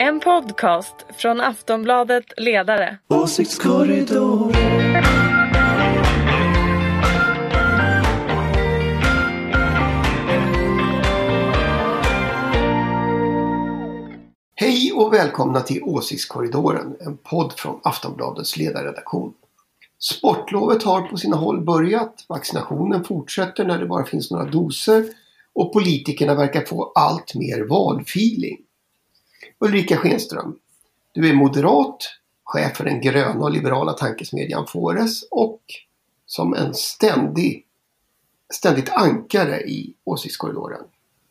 En podcast från Aftonbladet Ledare. Åsiktskorridoren. Hej och välkomna till Åsiktskorridoren, en podd från Aftonbladets ledarredaktion. Sportlovet har på sina håll börjat, vaccinationen fortsätter när det bara finns några doser och politikerna verkar få allt mer valfeeling. Ulrika Schenström, du är moderat, chef för den gröna och liberala tankesmedjan Fores och som en ständig, ständigt ankare i åsiktskorridoren.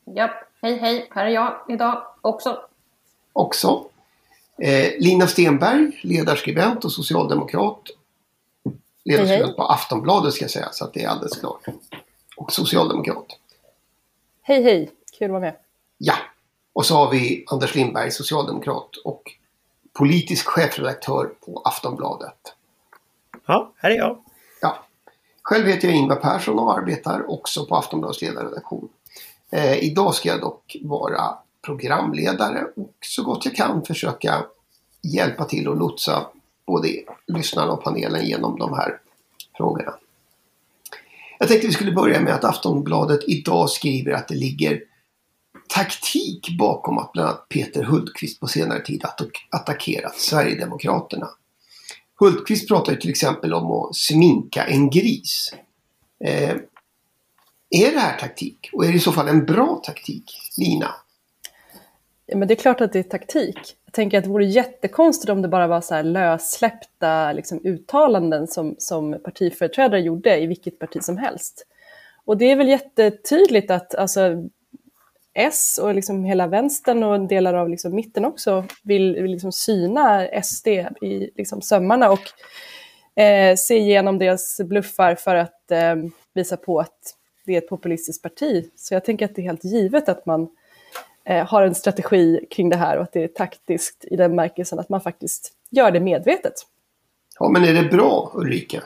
Ja, hej hej, här är jag idag också. Också. Eh, Lina Stenberg, ledarskribent och socialdemokrat. Ledarskribent Hej, hej. på Aftonbladet ska jag säga så att det är alldeles klart. Och socialdemokrat. Hej hej, kul att vara med. Ja. Och så har vi Anders Lindberg, socialdemokrat och politisk chefredaktör på Aftonbladet. Ja, här är jag. Ja. Själv heter jag Ingvar Persson och arbetar också på Aftonbladets ledarredaktion. Eh, idag ska jag dock vara programledare och så gott jag kan försöka hjälpa till och lotsa både lyssnarna och panelen genom de här frågorna. Jag tänkte vi skulle börja med att Aftonbladet idag skriver att det ligger taktik bakom att bland annat Peter Hultqvist på senare tid attackerat Sverigedemokraterna. Hultqvist pratar ju till exempel om att sminka en gris. Eh, är det här taktik? Och är det i så fall en bra taktik? Lina? Ja, men det är klart att det är taktik. Jag tänker att det vore jättekonstigt om det bara var så här lössläppta liksom, uttalanden som, som partiföreträdare gjorde i vilket parti som helst. Och det är väl jättetydligt att alltså, S och liksom hela vänstern och delar av liksom mitten också vill, vill liksom syna SD i liksom sömmarna och eh, se igenom deras bluffar för att eh, visa på att det är ett populistiskt parti. Så jag tänker att det är helt givet att man eh, har en strategi kring det här och att det är taktiskt i den märkelsen att man faktiskt gör det medvetet. Ja, men är det bra Ulrika?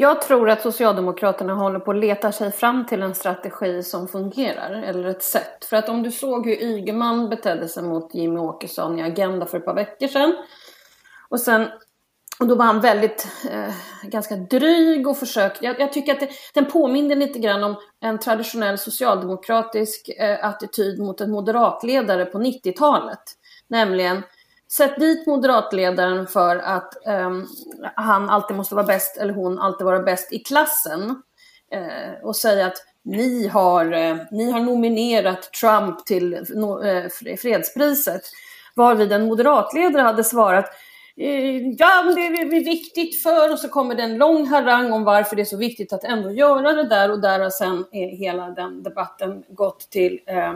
Jag tror att Socialdemokraterna håller på att leta sig fram till en strategi som fungerar, eller ett sätt. För att om du såg hur Ygeman betedde sig mot Jimmy Åkesson i Agenda för ett par veckor sedan. Och sen och då var han väldigt, eh, ganska dryg och försökte, jag, jag tycker att det, den påminner lite grann om en traditionell socialdemokratisk eh, attityd mot en moderatledare på 90-talet. Nämligen, sätt dit moderatledaren för att um, han alltid måste vara bäst, eller hon alltid vara bäst i klassen. Uh, och säga att ni har, uh, ni har nominerat Trump till no, eh, fredspriset. Varvid en moderatledare hade svarat ja, men det är viktigt för och så kommer det en lång harang om varför det är så viktigt att ändå göra det där och där har sen hela den debatten gått till, eh,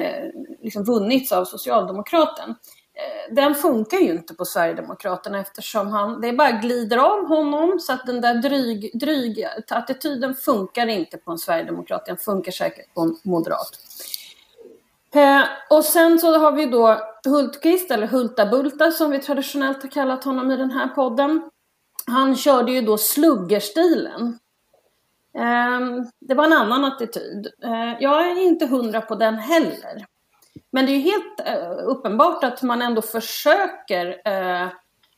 eh, liksom vunnits av Socialdemokraten. Eh, den funkar ju inte på Sverigedemokraterna eftersom han, det bara glider av honom så att den där dryg, dryg attityden funkar inte på en Sverigedemokrat, den funkar säkert på en moderat. Eh, och sen så har vi då Hultqvist, eller Hultabulta som vi traditionellt har kallat honom i den här podden. Han körde ju då sluggerstilen. Eh, det var en annan attityd. Eh, jag är inte hundra på den heller. Men det är ju helt eh, uppenbart att man ändå försöker eh,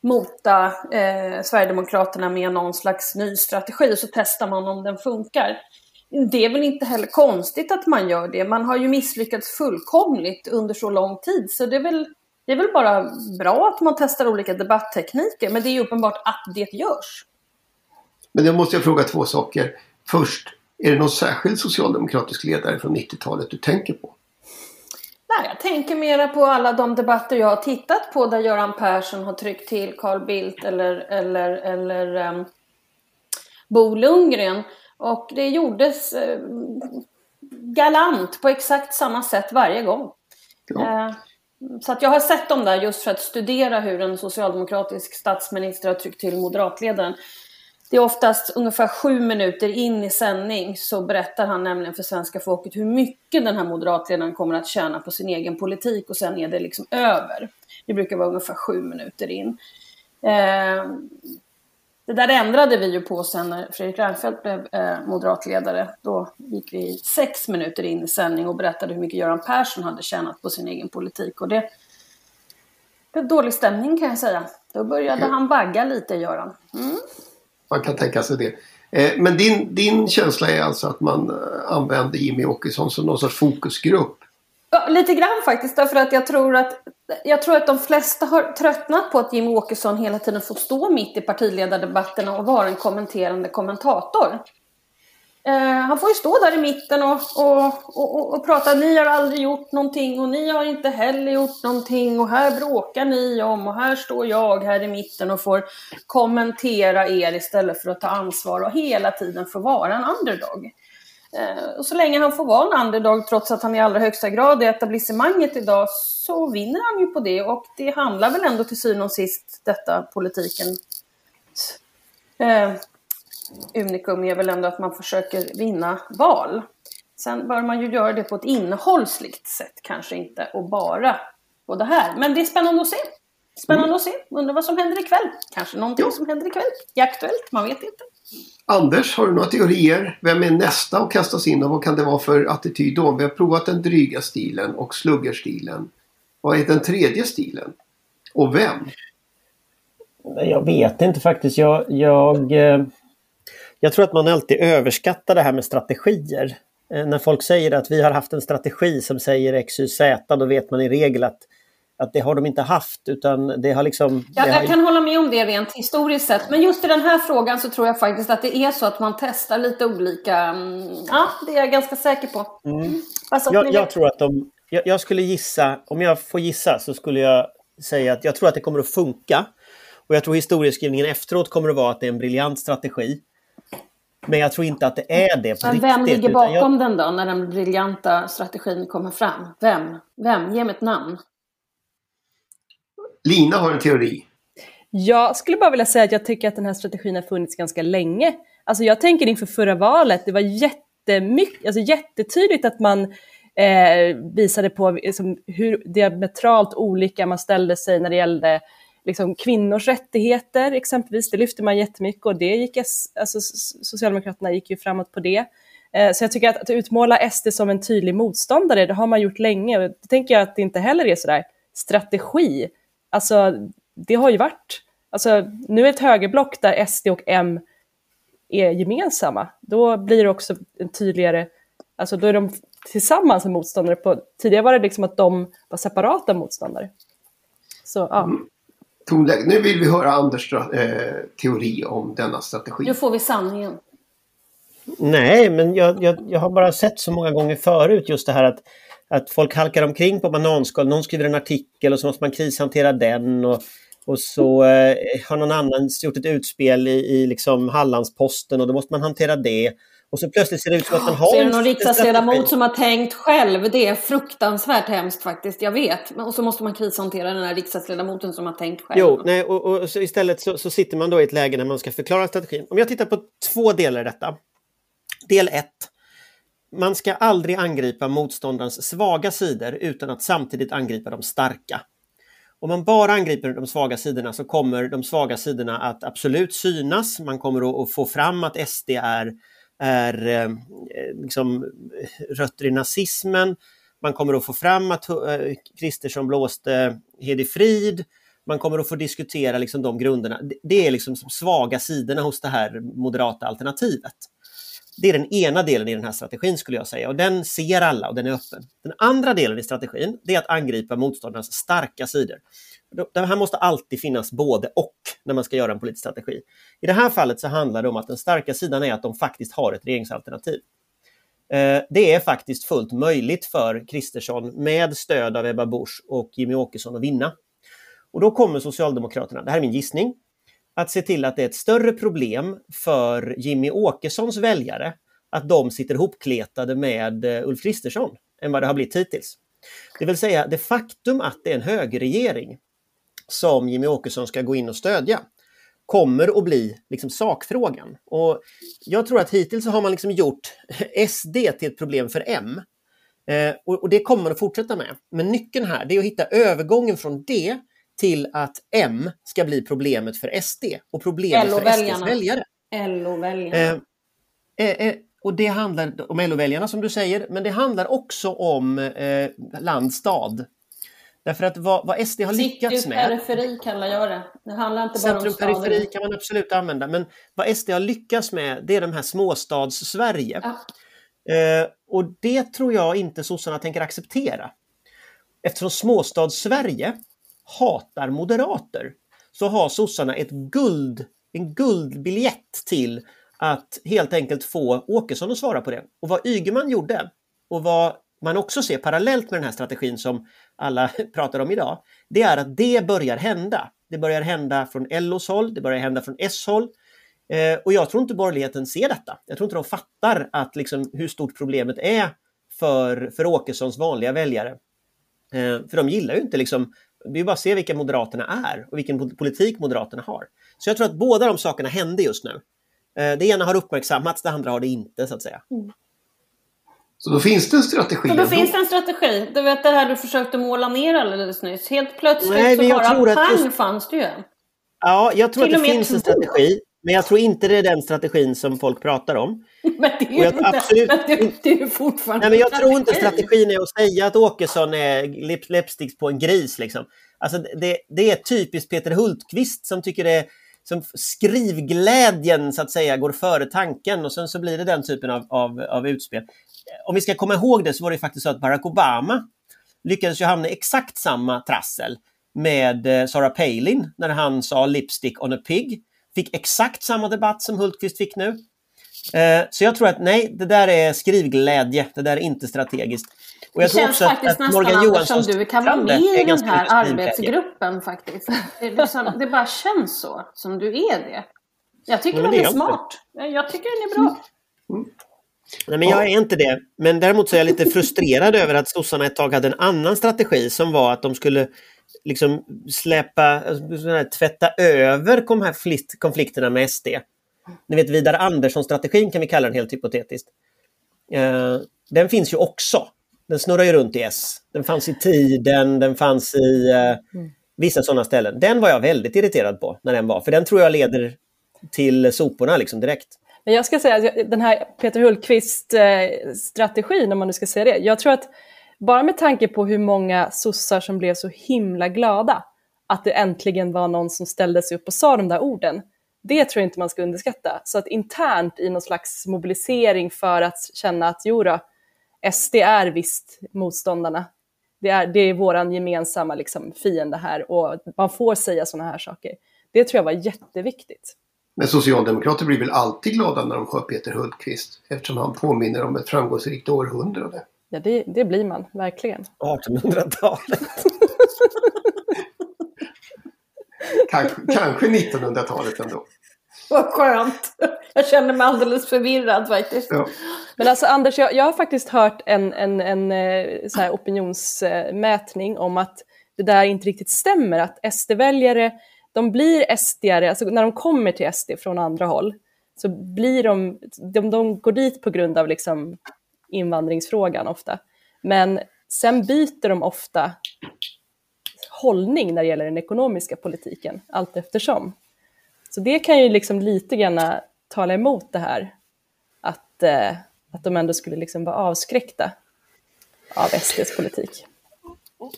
mota eh, Sverigedemokraterna med någon slags ny strategi och så testar man om den funkar det är väl inte heller konstigt att man gör det. Man har ju misslyckats fullkomligt under så lång tid. Så det är väl, det är väl bara bra att man testar olika debatttekniker. Men det är ju uppenbart att det görs. Men då måste jag fråga två saker. Först, är det någon särskild socialdemokratisk ledare från 90-talet du tänker på? Jag tänker mera på alla de debatter jag har tittat på där Göran Persson har tryckt till Carl Bildt eller, eller, eller um, Bo Lundgren. Och det gjordes eh, galant på exakt samma sätt varje gång. Ja. Eh, så att jag har sett dem där just för att studera hur en socialdemokratisk statsminister har tryckt till moderatledaren. Det är oftast ungefär sju minuter in i sändning så berättar han nämligen för svenska folket hur mycket den här moderatledaren kommer att tjäna på sin egen politik och sen är det liksom över. Det brukar vara ungefär sju minuter in. Eh, det där ändrade vi ju på sen när Fredrik Reinfeldt blev eh, moderatledare. Då gick vi sex minuter in i sändning och berättade hur mycket Göran Persson hade tjänat på sin egen politik. Och det, Det dålig stämning kan jag säga. Då började han bagga lite, Göran. Mm. Man kan tänka sig det. Eh, men din, din känsla är alltså att man eh, använder Jimmy Åkesson som någon sorts fokusgrupp? Ja, lite grann faktiskt. Därför att jag tror att, jag tror att de flesta har tröttnat på att Jimmy Åkesson hela tiden får stå mitt i partiledardebatterna och vara en kommenterande kommentator. Eh, han får ju stå där i mitten och, och, och, och, prata. Ni har aldrig gjort någonting och ni har inte heller gjort någonting och här bråkar ni om och här står jag här i mitten och får kommentera er istället för att ta ansvar och hela tiden få vara en underdog. Eh, och så länge han får vara en underdog trots att han i allra högsta grad är etablissemanget idag så vinner han ju på det och det handlar väl ändå till syvende och sist detta politiken eh, unikum är väl ändå att man försöker vinna val. Sen bör man ju göra det på ett innehållsligt sätt, kanske inte och bara på det här. Men det är spännande att se. Spännande mm. att se. Undrar vad som händer ikväll. Kanske någonting ja. som händer ikväll i Aktuellt, man vet inte. Anders, har du några teorier? Vem är nästa att kastas in och vad kan det vara för attityd då? Vi har provat den dryga stilen och sluggerstilen. Vad är den tredje stilen? Och vem? Jag vet inte faktiskt. Jag, jag, eh, jag tror att man alltid överskattar det här med strategier. Eh, när folk säger att vi har haft en strategi som säger X, Y, Z, då vet man i regel att, att det har de inte haft. Utan det har liksom, ja, det jag kan hålla med om det rent historiskt sett. Men just i den här frågan så tror jag faktiskt att det är så att man testar lite olika. Mm, ja, det är jag ganska säker på. Mm. mm. Jag, jag, tror att de... Jag, jag skulle gissa, om jag får gissa så skulle jag säga att jag tror att det kommer att funka. Och jag tror historieskrivningen efteråt kommer att vara att det är en briljant strategi. Men jag tror inte att det är det på Men riktigt. Vem ligger bakom jag... den då, när den briljanta strategin kommer fram? Vem? Vem? Ge mig ett namn. Lina har en teori. Jag skulle bara vilja säga att jag tycker att den här strategin har funnits ganska länge. Alltså jag tänker inför förra valet, det var jättemycket, alltså jättetydligt att man eh, visade på liksom, hur diametralt olika man ställde sig när det gällde liksom, kvinnors rättigheter exempelvis, det lyfte man jättemycket och det gick, alltså, Socialdemokraterna gick ju framåt på det. Eh, så jag tycker att, att utmåla SD som en tydlig motståndare, det har man gjort länge och det tänker jag att det inte heller är sådär strategi. Alltså det har ju varit, alltså nu är ett högerblock där SD och M är gemensamma, då blir det också en tydligare, alltså då är de tillsammans en motståndare. På, tidigare var det liksom att de var separata motståndare. Så ja. Mm tonläge. Nu vill vi höra Anders eh, teori om denna strategi. Nu får vi sanningen. Nej, men jag, jag, jag har bara sett så många gånger förut just det här att, att folk halkar omkring på bananskal. Någon skriver en artikel och så måste man krishantera den. Och, och så eh, har någon annan gjort ett utspel i, i liksom Hallandsposten och då måste man hantera det. Och så plötsligt ser det ut som att man har... Så är det någon riksdagsledamot som har tänkt själv. Det är fruktansvärt hemskt faktiskt, jag vet. Och så måste man krishantera den här riksdagsledamoten som har tänkt själv. Jo, nej, och, och så istället så, så, sitter man då i ett läge när man ska förklara strategin. Om jag tittar på två delar i detta. Del 1. Man ska aldrig angripa motståndarens svaga sidor utan att samtidigt angripa de starka. Om man bara angriper de svaga sidorna så kommer de svaga sidorna att absolut synas. Man kommer att få fram att SD är är eh, liksom, rötter i nazismen. Man kommer att få fram att eh, Kristersson blåste Hedi Frid. Man kommer att få diskutera liksom, de grunderna. Det är liksom de svaga sidorna hos det här moderata alternativet. Det är den ena delen i den här strategin skulle jag säga och den ser alla och den är öppen. Den andra delen i strategin det är att angripa motståndarnas starka sidor. Det här måste alltid finnas både och när man ska göra en politisk strategi. I det här fallet så handlar det om att den starka sidan är att de faktiskt har ett regeringsalternativ. Eh, det är faktiskt fullt möjligt för Kristersson med stöd av Ebba Busch och Jimmy Åkesson att vinna. Och då kommer Socialdemokraterna, det här är min gissning, att se till att det är ett större problem för Jimmy Åkessons väljare att de sitter hopkletade med eh, Ulf Kristersson än vad det har blivit hittills. Det vill säga det faktum att det är en högerregering som Jimmy Åkesson ska gå in och stödja kommer att bli liksom sakfrågan. Och jag tror att hittills har man liksom gjort SD till ett problem för M. Eh, och, och, det kommer man att fortsätta med. Men nyckeln här är att hitta övergången från det till att M ska bli problemet för SD och problemet för SDs väljare. LO-väljarna. Eh, eh, eh, och det handlar om LO-väljarna som du säger, men det handlar också om eh, land, stad. Därför att vad, vad SD har lyckats med... periferi kallar jag det. Det handlar inte bara om Centrum periferi kan man absolut använda, men vad SD har lyckats med det är de här småstads-Sverige. Ja. Eh, och det tror jag inte sossarna tänker acceptera. Eftersom småstads-Sverige hatar moderater så har sossarna ett guld, en guldbiljett till att helt enkelt få Åkesson att svara på det. Och vad Ygeman gjorde och vad man också ser parallellt med den här strategin som alla pratar om idag, det är att det börjar hända. Det börjar hända från LOs håll, det börjar hända från S håll. Eh, och jag tror inte borgerligheten ser detta. Jag tror inte de fattar att liksom, hur stort problemet är för, för Åkessons vanliga väljare. Eh, för de gillar ju inte liksom, det är bara att se vilka Moderaterna är och vilken politik Moderaterna har. Så jag tror att båda de sakerna händer just nu. Eh, det ena har uppmärksammats, det andra har det inte så att säga. Mm. Så då finns det en strategi. Så då ändå. finns det en strategi. Du vet det här du försökte måla ner alldeles nyss. Helt plötsligt Nej, så jag bara tror att pang just- fanns det ju. Ja, jag tror Till att det finns en strategi, men jag tror inte det är den strategin som folk pratar om. Men det är ju inte, absolut men det, det är fortfarande Nej, men jag tror inte strategi. strategin är att säga att Åkesson är läppsticks på en gris. Liksom. Alltså, det, det är typiskt Peter Hultqvist som tycker det som skrivglädjen så att säga går före tanken och sen så blir det den typen av, av, av utspel. Om vi ska komma ihåg det så var det faktiskt så att Barack Obama lyckades ju hamna i exakt samma trassel med eh, Sarah Palin när han sa lipstick on a pig. Fick exakt samma debatt som Hultqvist fick nu. Eh, Så jag tror att nej, det där är skrivglädje, det där är inte strategiskt. Och Det jag tror känns att, faktiskt att nästan Morgan Anders Johanssons som du kan vara med i den här arbetsgruppen faktiskt. Det, liksom, det bara känns så, som du är det. Jag tycker men den det är är smart. Jag tycker den är bra. Nej, men jag är inte det. Men däremot så är jag lite frustrerad över att sossarna ett tag hade en annan strategi som var att de skulle liksom släppa, alltså, tvätta över de här konflikterna med SD. Ni vet Vidar Andersson-strategin kan vi kalla den helt hypotetiskt. Eh, den finns ju också. Den snurrar ju runt i S. Den fanns i Tiden, den fanns i eh, vissa sådana ställen. Den var jag väldigt irriterad på när den var, för den tror jag leder till soporna liksom direkt. Men jag ska säga den här Peter Hultqvist-strategin, om man nu ska säga det, jag tror att bara med tanke på hur många sossar som blev så himla glada att det äntligen var någon som ställde sig upp och sa de där orden, det tror jag inte man ska underskatta. Så att internt i någon slags mobilisering för att känna att jo då, SD är visst motståndarna. Det är, det är våran gemensamma liksom, fiende här och man får säga sådana här saker. Det tror jag var jätteviktigt. Men Socialdemokrater blir väl alltid glada när de hör Peter Hultqvist eftersom han påminner om ett framgångsrikt århundrade. Ja, det, det blir man, verkligen. 1800-talet. Kanske, kanske 1900-talet ändå. Vad skönt. Jag känner mig alldeles förvirrad faktiskt. Ja. Men alltså Anders, jag, jag har faktiskt hört en, en, en eh, så här opinionsmätning om att det där inte riktigt stämmer, att SD-väljare, de blir SD-are, alltså när de kommer till SD från andra håll, så blir de, de, de går dit på grund av liksom invandringsfrågan ofta. Men sen byter de ofta hållning när det gäller den ekonomiska politiken, allt eftersom. Så det kan ju liksom lite grann tala emot det här att, eh, att de ändå skulle liksom vara avskräckta av SDs politik.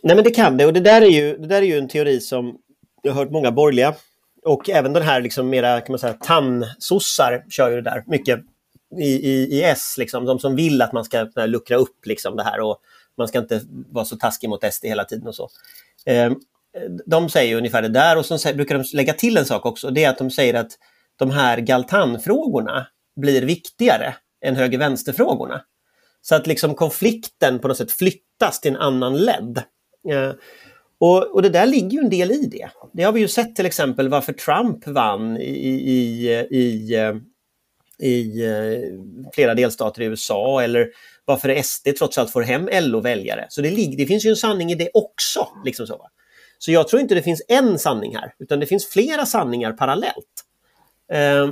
Nej men det kan det och det där är ju, det där är ju en teori som jag har hört många borgerliga och även den här liksom mera kan man säga tandsossar kör ju det där mycket i, i, i S, liksom, de som vill att man ska här, luckra upp liksom, det här och man ska inte vara så taskig mot SD hela tiden och så. Eh, de säger ungefär det där och så brukar de lägga till en sak också, det är att de säger att de här Galtan-frågorna blir viktigare än höger-vänster-frågorna. Så att liksom konflikten på något sätt flyttas till en annan ledd. Eh, och, och det där ligger ju en del i det. Det har vi ju sett till exempel varför Trump vann i, i, i, eh, i eh, flera delstater i USA eller varför SD trots allt får hem LO-väljare. Så det, ligger, det finns ju en sanning i det också. Liksom så. va. så jag tror inte det finns en sanning här, utan det finns flera sanningar parallellt. Eh, eh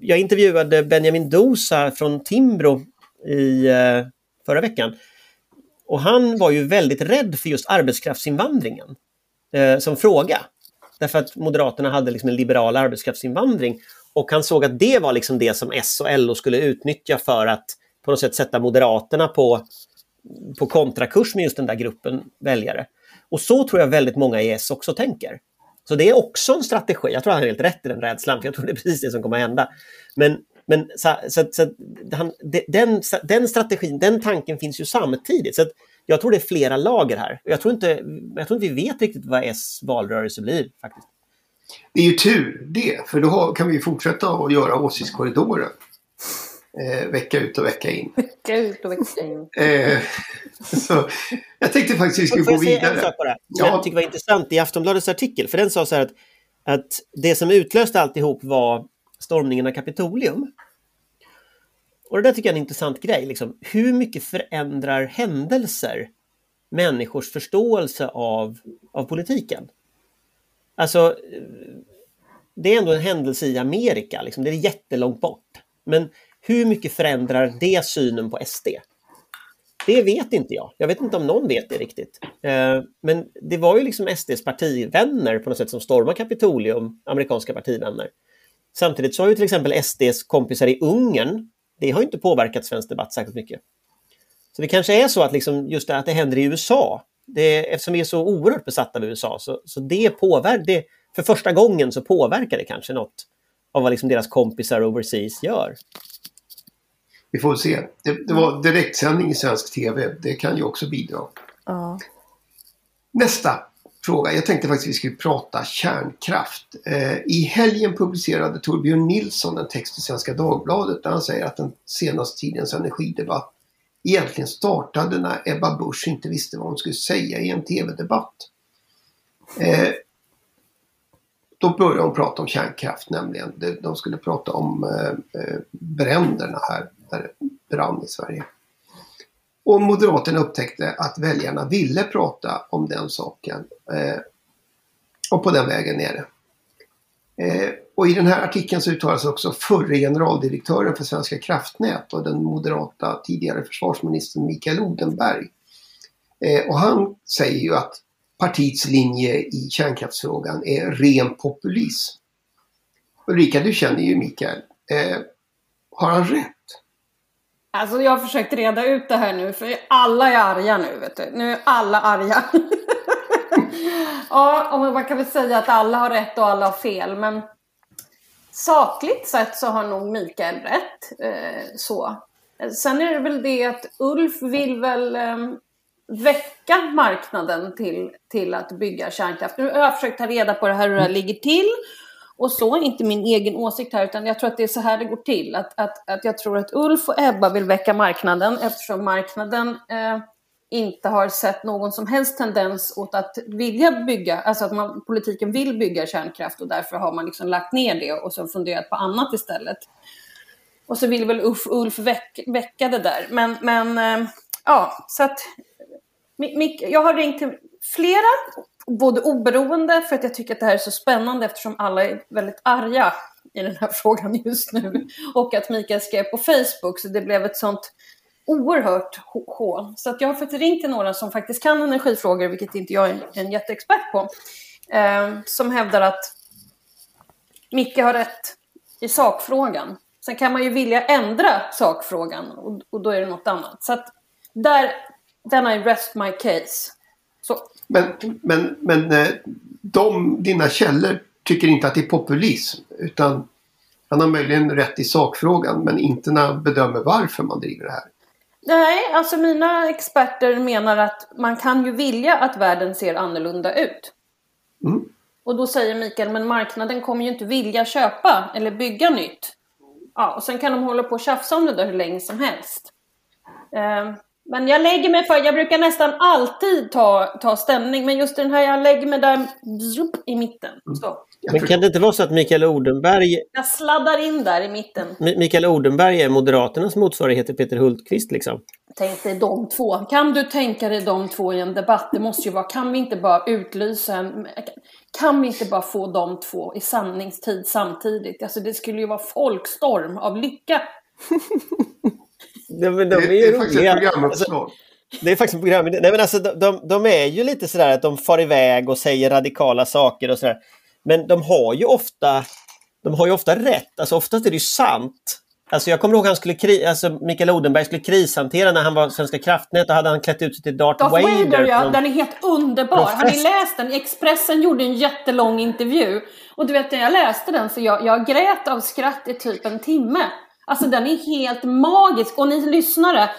jag intervjuade Benjamin Dosa från Timbro i eh, förra veckan. Och han var ju väldigt rädd för just arbetskraftsinvandringen eh, som fråga. Därför att Moderaterna hade liksom en liberal arbetskraftsinvandring och han såg att det var liksom det som S och LO skulle utnyttja för att på något sätt sätta Moderaterna på, på kontrakurs med just den där gruppen väljare. Och så tror jag väldigt många i S också tänker. Så det är också en strategi. Jag tror han har helt rätt i den rädslan, för jag tror det är precis det som kommer att hända. Men, men så, så, så, han, den, den strategin, den tanken finns ju samtidigt. Så jag tror det är flera lager här. Jag tror inte, jag tror inte vi vet riktigt vad S valrörelse blir faktiskt. Det är ju tur det, för då kan vi fortsätta att göra åsiktskorridoren. Eh, vecka ut och vecka in. Vecka ut och vecka in. Eh, så, jag tänkte faktiskt att vi skulle gå vidare. Får jag säga en sak bara? Ja. Jag tycker var intressant i Aftonbladets artikel, för den sa så här att, att det som utlöste alltihop var stormningen av Kapitolium. Och det där tycker jag är en intressant grej. Liksom. Hur mycket förändrar händelser människors förståelse av, av politiken? Alltså, eh, det är ändå en händelse i Amerika, liksom. det är jättelångt bort. Men hur mycket förändrar det synen på SD? Det vet inte jag. Jag vet inte om någon vet det riktigt. Eh, men det var ju liksom SDs partivänner på något sätt som stormade Kapitolium, amerikanska partivänner. Samtidigt så har ju till exempel SDs kompisar i Ungern, det har inte påverkat svensk debatt särskilt mycket. Så det kanske är så att liksom just det, att det händer i USA, det, eftersom vi är så oerhört besatta av USA, så, så det påverkar, för första gången så påverkar det kanske något av vad liksom deras kompisar overseas gör. Vi får se. Det, det var direktsändning i svensk TV. Det kan ju också bidra. Ja. Nästa fråga. Jag tänkte faktiskt att vi skulle prata kärnkraft. Eh, I helgen publicerade Torbjörn Nilsson en text i Svenska Dagbladet där han säger att den senaste tidens energidebatt egentligen startade när Ebba Busch inte visste vad hon skulle säga i en TV-debatt. Eh, då började hon prata om kärnkraft nämligen. De skulle prata om eh, eh bränderna här när det brann i Sverige. Och Moderaterna upptäckte att väljarna ville prata om den saken. Eh, och på den vägen är det. Eh, och i den här artikeln så uttalas också förre generaldirektören för Svenska kraftnät och den moderata tidigare försvarsministern Mikael Odenberg. Eh, och han säger ju att partiets linje i kärnkraftsfrågan är ren populism. Ulrika, du känner ju Mikael. Eh, har han rätt? Alltså jag har försökt reda ut det här nu för alla är arga nu vet du. Nu är alla arga. ja, och man kan väl säga att alla har rätt och alla har fel men sakligt sett så har nog Mikael rätt. Eh, så. Sen är det väl det att Ulf vill väl eh, väcka marknaden till, till att bygga kärnkraft. Nu har jag försökt ta reda på det här hur det här ligger till och så, inte min egen åsikt här, utan jag tror att det är så här det går till. Att, att, att jag tror att Ulf och Ebba vill väcka marknaden eftersom marknaden eh, inte har sett någon som helst tendens åt att vilja bygga, alltså att man, politiken vill bygga kärnkraft och därför har man liksom lagt ner det och så funderat på annat istället. Och så vill väl Ulf, Ulf väck, väcka det där. Men, men eh, ja, så att jag har ringt till flera både oberoende för att jag tycker att det här är så spännande eftersom alla är väldigt arga i den här frågan just nu. Och att Mikael skrev på Facebook så det blev ett sånt oerhört hål. Så att jag har faktiskt ringt till några som faktiskt kan energifrågor, vilket inte jag är en jätteexpert på. Eh, som hävdar att Micke har rätt i sakfrågan. Sen kan man ju vilja ändra sakfrågan och, och då är det något annat. Så att där, then I rest my case. Så. Men, men, men eh, de, dina källor tycker inte att det är populism utan han har möjligen rätt i sakfrågan men inte när han bedömer varför man driver det här. Nej, alltså mina experter menar att man kan ju vilja att världen ser annorlunda ut. Mm. Och då säger Mikael, men marknaden kommer ju inte vilja köpa eller bygga nytt. Ja, och sen kan de hålla på och tjafsa om det där hur länge som helst. Eh, men jag lägger mig för, jag brukar nästan alltid ta, ta ställning, men just den här, jag lägger mig där i mitten. Så. Men kan det inte vara så att Mikael Odenberg... Jag sladdar in där i mitten. Mikael Odenberg är Moderaternas motsvarighet till Peter Hultqvist liksom? Tänk dig de två. Kan du tänka dig de två i en debatt? Det måste ju vara, kan vi inte bara utlysa en... Kan vi inte bara få de två i sanningstid samtidigt? Alltså det skulle ju vara folkstorm av lycka. De, de är ju det, är faktiskt ett programuppslag. Alltså, det är faktiskt ett program. Nej, men alltså, de, de, är ju lite sådär att de far iväg och säger radikala saker och sådär. Men de har ju ofta, de har ju ofta rätt. Alltså oftast är det ju sant. Alltså jag kommer ihåg han skulle kri alltså Mikael Odenberg skulle krishantera när han var Svenska kraftnät. Då hade han klätt ut sig till Darth, Darth Vader. Vader, ja, den är helt underbar. Har ni läst den? Expressen gjorde en jättelång intervju. Och du vet, när jag läste den så jag, jag grät av skratt i typ en timme. Alltså den är helt magisk. Och ni lyssnare,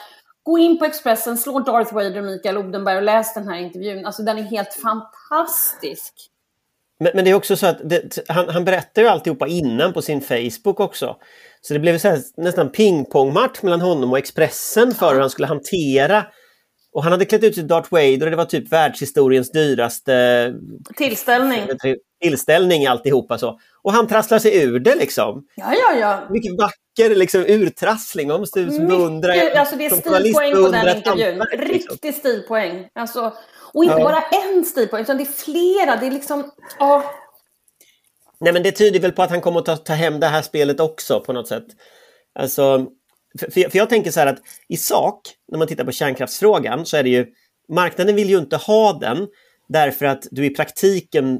gå in på Expressen, slå Darth Vader och Mikael Odenberg och läs den här intervjun. Alltså den är helt fantastisk. Men, men det är också så att det, han, han berättar ju alltihopa innan på sin Facebook också. Så det blev så här, nästan pingpongmatch mellan honom och Expressen för hur han skulle hantera och han hade klätt ut sig till Darth Vader och det var typ världshistoriens dyraste Tillställning. tillställning alltihopa så. Och han trasslar sig ur det liksom. Ja, ja, ja. Mycket vacker liksom, urtrassling. Man måste liksom beundra... Mycket, alltså det är som stilpoäng på den intervjun. liksom. Riktig stilpoäng. Alltså, och inte Ja. bara en stilpoäng, utan det är flera. Det är liksom... Ja. Nej men det tyder väl på att han kommer att ta, ta hem det här spelet också på något sätt. Alltså, för, för jag- för jag tänker så här att i sak, när man tittar på kärnkraftsfrågan, så är det ju marknaden vill ju inte ha den därför att du i praktiken,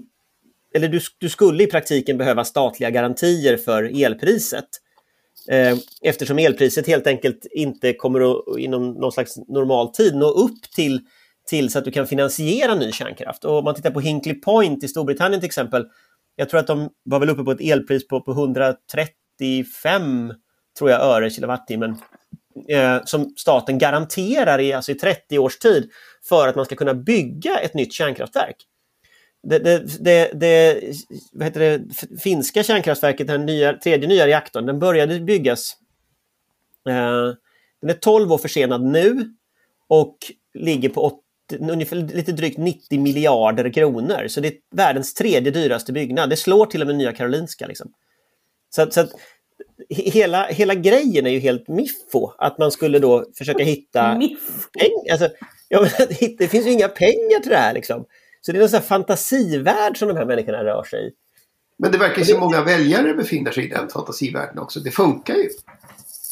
eller du, du skulle i praktiken behöva statliga garantier för elpriset. Eh, eftersom elpriset helt enkelt inte kommer att inom någon slags normal tid nå upp till, till så att du kan finansiera ny kärnkraft. Och om man tittar på Hinkley Point i Storbritannien till exempel, jag tror att de var väl uppe på ett elpris på, på 135 tror jag, öre kilowattimmen eh, som staten garanterar i, alltså i 30 års tid för att man ska kunna bygga ett nytt kärnkraftverk. Det, det, det, det, vad heter det finska kärnkraftverket, den nya, tredje nya reaktorn, den började byggas eh, den är 12 år försenad nu och ligger på 80, ungefär lite drygt 90 miljarder kronor. Så det är världens tredje dyraste byggnad. Det slår till och med Nya Karolinska. Liksom. Så, så att he- hela, hela grejen är ju helt miffo. Att man skulle då försöka hitta Miff. pengar. Alltså, ja, men det finns ju inga pengar till det här. Liksom. Så det är en sån här fantasivärld som de här människorna rör sig i. Men det verkar som många väljare befinner sig i den fantasivärlden också. Det funkar ju.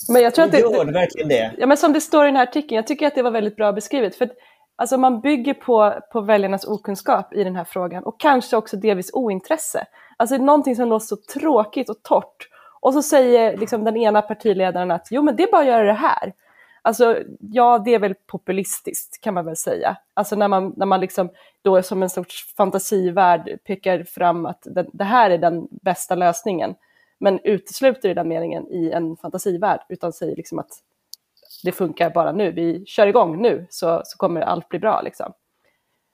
Men jag tror att det, Gör det verkligen det? Ja, men som det står i den här artikeln, jag tycker att det var väldigt bra beskrivet. För att, alltså, man bygger på, på väljarnas okunskap i den här frågan och kanske också delvis ointresse. Alltså någonting som låter så tråkigt och torrt. Och så säger liksom, den ena partiledaren att jo men det är bara att göra det här. Alltså ja, det är väl populistiskt kan man väl säga. Alltså när man, när man liksom då som en sorts fantasivärld pekar fram att det, det här är den bästa lösningen. Men utesluter i den meningen i en fantasivärld, utan säger liksom att det funkar bara nu, vi kör igång nu så, så kommer allt bli bra. Liksom.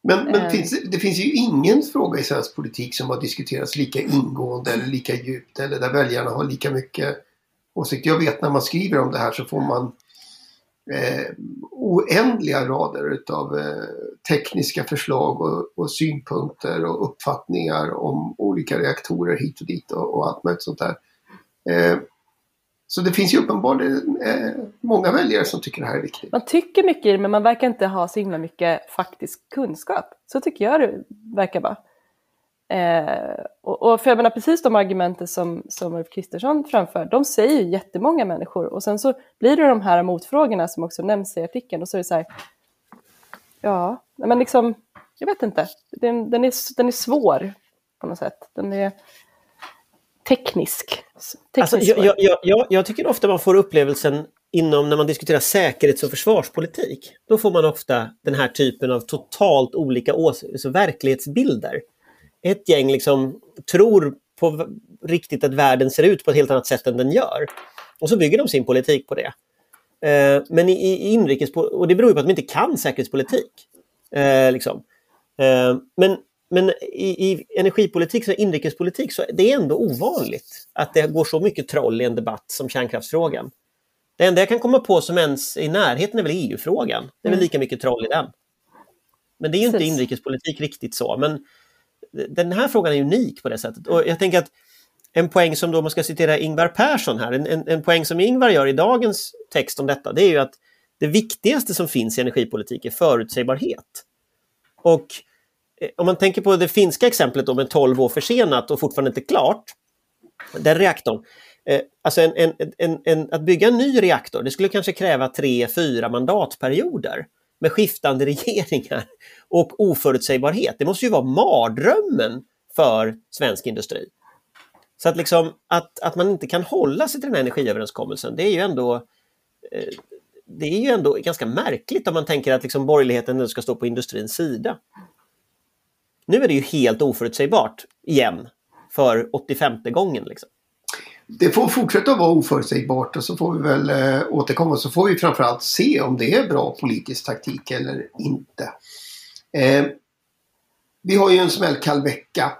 Men, men Eh. finns, det finns ju ingen fråga i svensk politik som har diskuterats lika ingående eller lika djupt eller där väljarna har lika mycket åsikt. Jag vet när man skriver om det här så får man eh, oändliga rader utav eh, tekniska förslag och, och synpunkter och uppfattningar om olika reaktorer hit och dit och, och allt möjligt sånt där. Eh, så det finns ju uppenbarligen eh, många väljare som tycker det här är viktigt. Man tycker mycket i det, men man verkar inte ha så himla mycket faktisk kunskap. Så tycker jag det verkar vara. Eh, och, och för jag menar, precis de argumenten som, som Ulf Kristersson framför, de säger ju jättemånga människor. Och sen så blir det de här motfrågorna som också nämns i artikeln. Och så är det så här, ja, men liksom, jag vet inte. Den, den, är, den är svår på något sätt. Den är teknisk. tekniskt Alltså, jag, jag, jag, jag tycker ofta man får upplevelsen inom när man diskuterar säkerhets och försvarspolitik. Då får man ofta den här typen av totalt olika ås- alltså verklighetsbilder. Ett gäng liksom tror på riktigt att världen ser ut på ett helt annat sätt än den gör. Och så bygger de sin politik på det. Eh, men i, i inrikes, och det beror ju på att de inte kan säkerhetspolitik. Eh, liksom. Eh, men men i, i energipolitik, så inrikespolitik, så det är ändå ovanligt att det går så mycket troll i en debatt som kärnkraftsfrågan. Det enda jag kan komma på som ens i närheten är väl EU-frågan. Det är väl Mm. lika mycket troll i den. Men det är ju inte Precis. inrikespolitik riktigt så. Men den här frågan är unik på det sättet. Och jag tänker att en poäng som då man ska citera Ingvar Persson här, en, en, en poäng som Ingvar gör i dagens text om detta, det är ju att det viktigaste som finns i energipolitik är förutsägbarhet. Och eh, om man tänker på det finska exemplet om en 12 år försenat och fortfarande inte klart, den reaktorn, eh, alltså en, en, en, en, att bygga en ny reaktor, det skulle kanske kräva tre, fyra mandatperioder med skiftande regeringar och oförutsägbarhet. Det måste ju vara mardrömmen för svensk industri. Så att, liksom, att, att man inte kan hålla sig till den här energiöverenskommelsen, det är ju ändå eh, det är ju ändå ganska märkligt om man tänker att liksom borgerligheten nu ska stå på industrins sida. Nu är det ju helt oförutsägbart igen för 85 gången. Liksom. Det får fortsätta vara oförutsägbart och så får vi väl eh, återkomma. Så får vi framförallt se om det är bra politisk taktik eller inte. Eh, vi har ju en smällkall vecka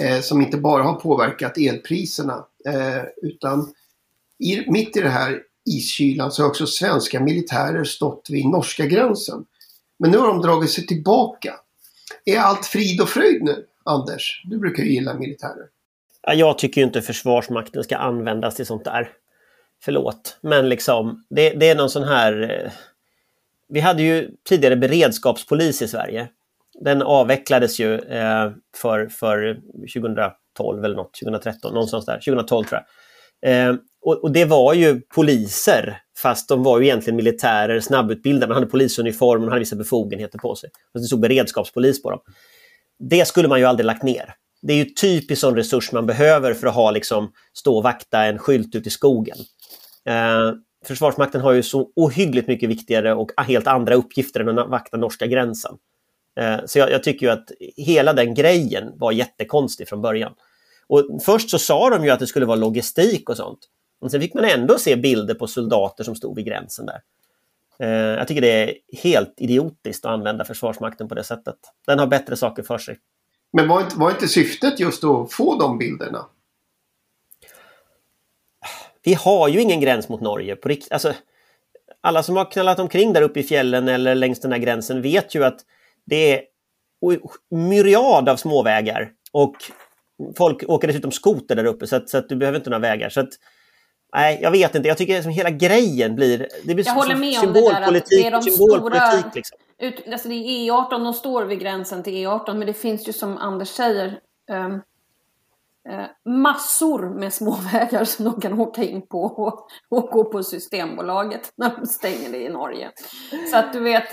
eh, som inte bara har påverkat elpriserna eh, utan i, mitt i det här iskylan så har också svenska militärer stått vid norska gränsen. Men nu har de dragit sig tillbaka. Är allt frid och fröjd nu, Anders? Du brukar ju gilla militärer. Jag tycker inte Försvarsmakten ska användas till sånt där. Förlåt, men liksom det, det är någon sån här... Eh, vi hade ju tidigare beredskapspolis i Sverige. Den avvecklades ju eh, för, för 2012 eller något, 2013, någonstans där, 2012 tror jag. Eh, och, och, det var ju poliser, fast de var ju egentligen militärer, snabbutbildade, man hade polisuniform, man hade vissa befogenheter på sig. Fast det stod beredskapspolis på dem. Det skulle man ju aldrig lagt ner. Det är ju typiskt sån resurs man behöver för att ha, liksom, stå och vakta en skylt ute i skogen. Eh, Försvarsmakten har ju så ohyggligt mycket viktigare och helt andra uppgifter än att vakta norska gränsen. Eh, så jag, jag, tycker ju att hela den grejen var jättekonstig från början. Och först så sa de ju att det skulle vara logistik och sånt. Men sen fick man ändå se bilder på soldater som stod vid gränsen där. Eh, jag tycker det är helt idiotiskt att använda Försvarsmakten på det sättet. Den har bättre saker för sig. Men var inte, var inte syftet just att få de bilderna? Vi har ju ingen gräns mot Norge. På rikt alltså, alla som har knallat omkring där uppe i fjällen eller längs den här gränsen vet ju att det är myriad av småvägar och folk åker dessutom skoter där uppe så att, så att du behöver inte några vägar. Så att, nej, jag vet inte. Jag tycker liksom hela grejen blir... Det blir jag håller med om det där att det är de stora... Liksom. Ut, alltså det är E18, de står vid gränsen till E18 men det finns ju som Anders säger um, massor med småvägar som de kan åka in på och, och gå på Systembolaget när de stänger det i Norge. Så att du vet,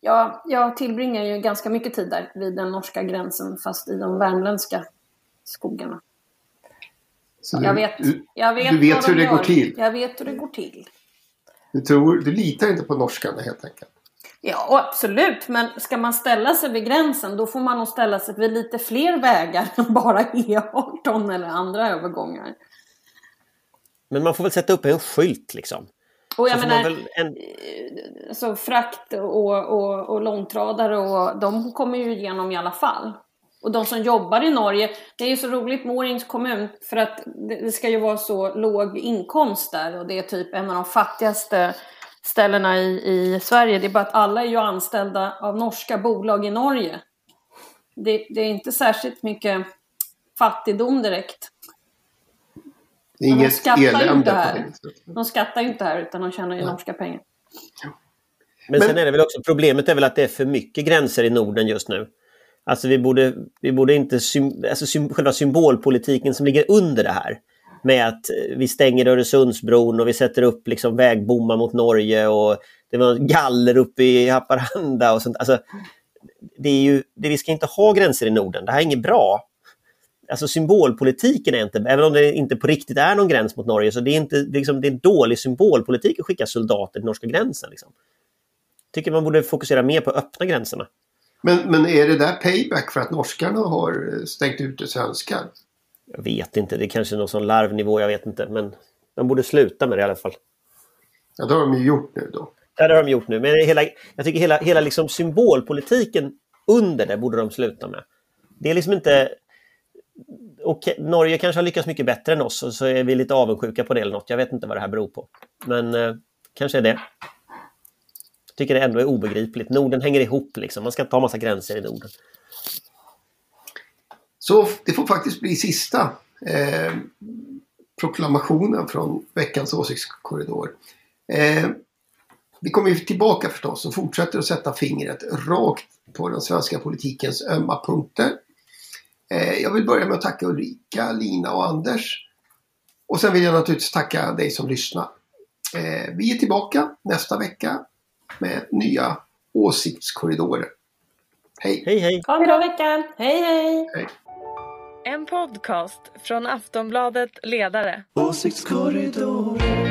ja, jag tillbringar ju ganska mycket tid där vid den norska gränsen fast i de värmländska skogarna. Så jag vet, jag vet, du vet hur det gör. går till? Jag vet hur det går till. Du, tror, du litar inte på norskarna helt enkelt? Ja, absolut. Men ska man ställa sig vid gränsen då får man nog ställa sig vid lite fler vägar än bara E18 eller andra övergångar. Men man får väl sätta upp en skylt liksom? Och jag menar, en... Eh, så frakt och, och, och långtradare och de kommer ju igenom i alla fall. Och de som jobbar i Norge, det är ju så roligt med Årings kommun för att det ska ju vara så låg inkomst där och det är typ en av de fattigaste ställena i, i Sverige. Det är bara att alla är ju anställda av norska bolag i Norge. Det, det är inte särskilt mycket fattigdom direkt. Det är inget de elände på det De skattar ju inte här utan de tjänar ju ja. norska pengar. Men, Men sen är det väl också problemet är väl att det är för mycket gränser i Norden just nu. Alltså vi borde, vi borde inte, alltså själva symbolpolitiken som ligger under det här med att vi stänger Öresundsbron och vi sätter upp liksom vägbommar mot Norge och det var galler uppe i Haparanda och sånt. Alltså, det är ju, det, vi ska inte ha gränser i Norden, det här är inget bra. Alltså symbolpolitiken är inte, även om det inte på riktigt är någon gräns mot Norge, så det är inte liksom, det är dålig symbolpolitik att skicka soldater till norska gränsen. Liksom. Tycker man borde fokusera mer på att öppna gränserna. Men, men är det där payback för att norskarna har stängt ute svenskar? Jag vet inte, det är kanske är någon sån larvnivå, jag vet inte. Men de borde sluta med det i alla fall. Ja, det har de ju gjort nu då. Ja, det har de gjort nu. Men hela, jag tycker hela, hela liksom symbolpolitiken under det borde de sluta med. Det är liksom inte... Och Norge kanske har lyckats mycket bättre än oss och så är vi lite avundsjuka på det eller något. Jag vet inte vad det här beror på. Men eh, kanske är det tycker det ändå är obegripligt. Norden hänger ihop liksom. Man ska inte ha massa gränser i Norden. Så det får faktiskt bli sista eh, proklamationen från veckans åsiktskorridor. Eh, vi kommer ju tillbaka förstås och fortsätter att sätta fingret rakt på den svenska politikens ömma punkter. Eh, jag vill börja med att tacka Ulrika, Lina och Anders. Och sen vill jag naturligtvis tacka dig som lyssnar. Eh, vi är tillbaka nästa vecka med nya åsiktskorridorer. Hej! Hej hej! Ha en bra vecka! Hej hej! hej. En podcast från Aftonbladet Ledare. Åsiktskorridoren